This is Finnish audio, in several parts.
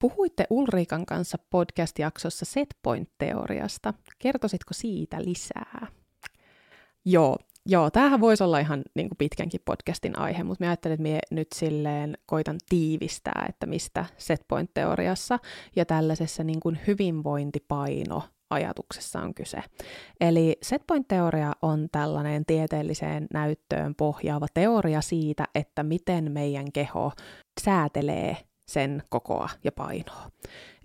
Puhuitte Ulrikan kanssa podcast-jaksossa Setpoint-teoriasta. Kertoisitko siitä lisää? Joo, joo tämähän voisi olla ihan niin kuin pitkänkin podcastin aihe, mutta mä ajattelen, että minä nyt silleen koitan tiivistää, että mistä Setpoint-teoriassa ja tällaisessa niin kuin hyvinvointipaino ajatuksessa on kyse. Eli setpoint-teoria on tällainen tieteelliseen näyttöön pohjaava teoria siitä, että miten meidän keho säätelee sen kokoa ja painoa.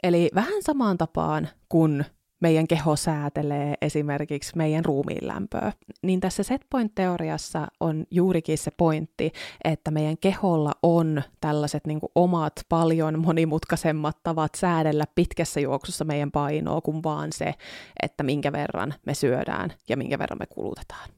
Eli vähän samaan tapaan kuin meidän keho säätelee esimerkiksi meidän ruumiin lämpöä. Niin tässä setpoint-teoriassa on juurikin se pointti, että meidän keholla on tällaiset niin omat paljon monimutkaisemmat tavat säädellä pitkässä juoksussa meidän painoa kuin vaan se, että minkä verran me syödään ja minkä verran me kulutetaan.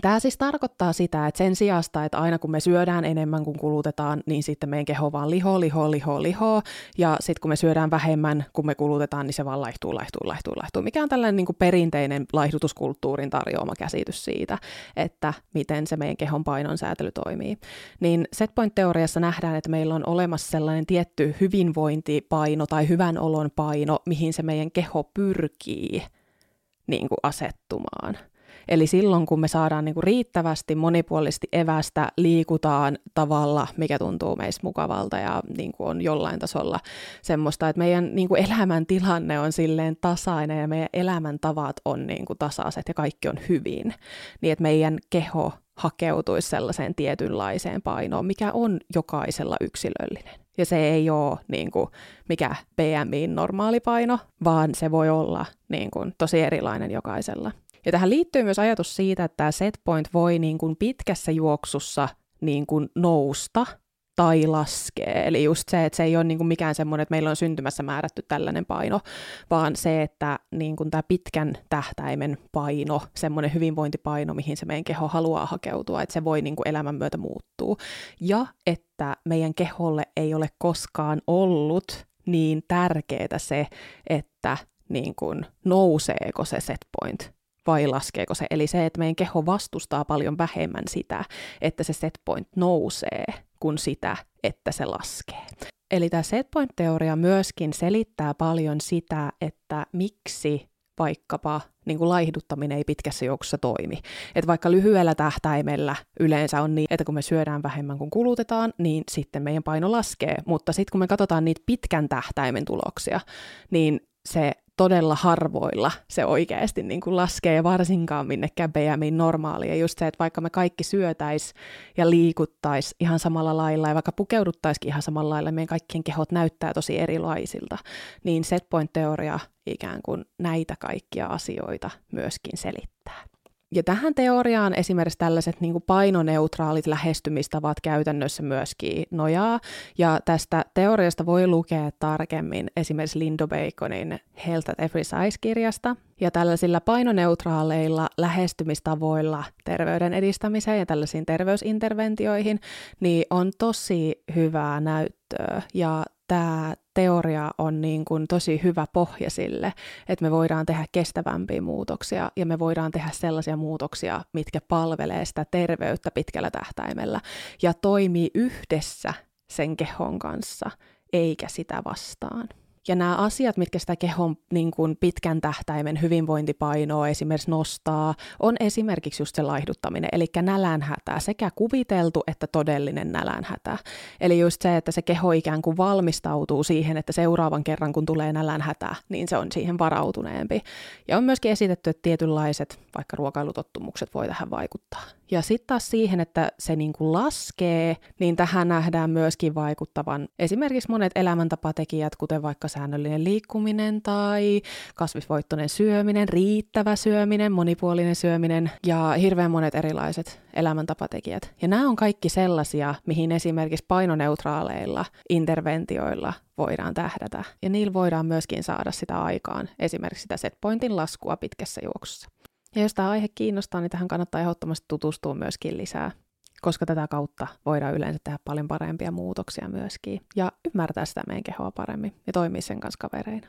Tämä siis tarkoittaa sitä, että sen sijasta, että aina kun me syödään enemmän kuin kulutetaan, niin sitten meidän keho vaan liho, liho, liho, liho, ja sitten kun me syödään vähemmän kuin me kulutetaan, niin se vaan laihtuu, laihtuu, laihtuu, laihtuu, mikä on tällainen niin kuin perinteinen laihdutuskulttuurin tarjoama käsitys siitä, että miten se meidän kehon painon säätely toimii. Niin setpoint-teoriassa nähdään, että meillä on olemassa sellainen tietty hyvinvointipaino tai hyvän olon paino, mihin se meidän keho pyrkii niin kuin asettumaan – Eli silloin, kun me saadaan niin kuin riittävästi monipuolisesti evästä, liikutaan tavalla, mikä tuntuu meistä mukavalta ja niin kuin on jollain tasolla semmoista, että meidän niin kuin elämäntilanne on silleen tasainen ja meidän elämäntavat on niin kuin tasaiset ja kaikki on hyvin, niin että meidän keho hakeutuisi sellaiseen tietynlaiseen painoon, mikä on jokaisella yksilöllinen. Ja se ei ole niin kuin, mikä BMI normaali paino, vaan se voi olla niin kuin, tosi erilainen jokaisella. Ja tähän liittyy myös ajatus siitä, että tämä setpoint voi niin kuin pitkässä juoksussa niin kuin nousta tai laskee. Eli just se, että se ei ole niin kuin mikään semmoinen, että meillä on syntymässä määrätty tällainen paino, vaan se, että niin kuin tämä pitkän tähtäimen paino, semmoinen hyvinvointipaino, mihin se meidän keho haluaa hakeutua, että se voi niin kuin elämän myötä muuttua. Ja että meidän keholle ei ole koskaan ollut niin tärkeää se, että niin kuin nouseeko se setpoint vai laskeeko se. Eli se, että meidän keho vastustaa paljon vähemmän sitä, että se setpoint nousee, kuin sitä, että se laskee. Eli tämä setpoint-teoria myöskin selittää paljon sitä, että miksi vaikkapa niin kuin laihduttaminen ei pitkässä juoksussa toimi. Että vaikka lyhyellä tähtäimellä yleensä on niin, että kun me syödään vähemmän kuin kulutetaan, niin sitten meidän paino laskee. Mutta sitten kun me katsotaan niitä pitkän tähtäimen tuloksia, niin se todella harvoilla se oikeasti niin kuin laskee varsinkaan minnekään BMI normaali. Ja just se, että vaikka me kaikki syötäis ja liikuttais ihan samalla lailla ja vaikka pukeuduttaisikin ihan samalla lailla, meidän kaikkien kehot näyttää tosi erilaisilta, niin setpoint-teoria ikään kuin näitä kaikkia asioita myöskin selittää. Ja tähän teoriaan esimerkiksi tällaiset niin kuin painoneutraalit lähestymistavat käytännössä myöskin nojaa. Ja tästä teoriasta voi lukea tarkemmin esimerkiksi Lindo Baconin Health at Every Size-kirjasta. Ja tällaisilla painoneutraaleilla lähestymistavoilla terveyden edistämiseen ja tällaisiin terveysinterventioihin, niin on tosi hyvää näyttöä. Ja tämä teoria on niin kuin tosi hyvä pohja sille, että me voidaan tehdä kestävämpiä muutoksia ja me voidaan tehdä sellaisia muutoksia, mitkä palvelee sitä terveyttä pitkällä tähtäimellä ja toimii yhdessä sen kehon kanssa, eikä sitä vastaan. Ja nämä asiat, mitkä sitä kehon niin kuin pitkän tähtäimen hyvinvointipainoa esimerkiksi nostaa, on esimerkiksi just se laihduttaminen, eli nälänhätä, sekä kuviteltu että todellinen nälänhätä. Eli just se, että se keho ikään kuin valmistautuu siihen, että seuraavan kerran kun tulee nälänhätä, niin se on siihen varautuneempi. Ja on myöskin esitetty, että tietynlaiset vaikka ruokailutottumukset voi tähän vaikuttaa. Ja sitten taas siihen, että se niin kuin laskee, niin tähän nähdään myöskin vaikuttavan esimerkiksi monet elämäntapatekijät, kuten vaikka säännöllinen liikkuminen tai kasvisvoittoinen syöminen, riittävä syöminen, monipuolinen syöminen ja hirveän monet erilaiset elämäntapatekijät. Ja nämä on kaikki sellaisia, mihin esimerkiksi painoneutraaleilla interventioilla voidaan tähdätä. Ja niillä voidaan myöskin saada sitä aikaan, esimerkiksi sitä setpointin laskua pitkässä juoksussa. Ja jos tämä aihe kiinnostaa, niin tähän kannattaa ehdottomasti tutustua myöskin lisää, koska tätä kautta voidaan yleensä tehdä paljon parempia muutoksia myöskin ja ymmärtää sitä meidän kehoa paremmin ja toimia sen kanssa kavereina.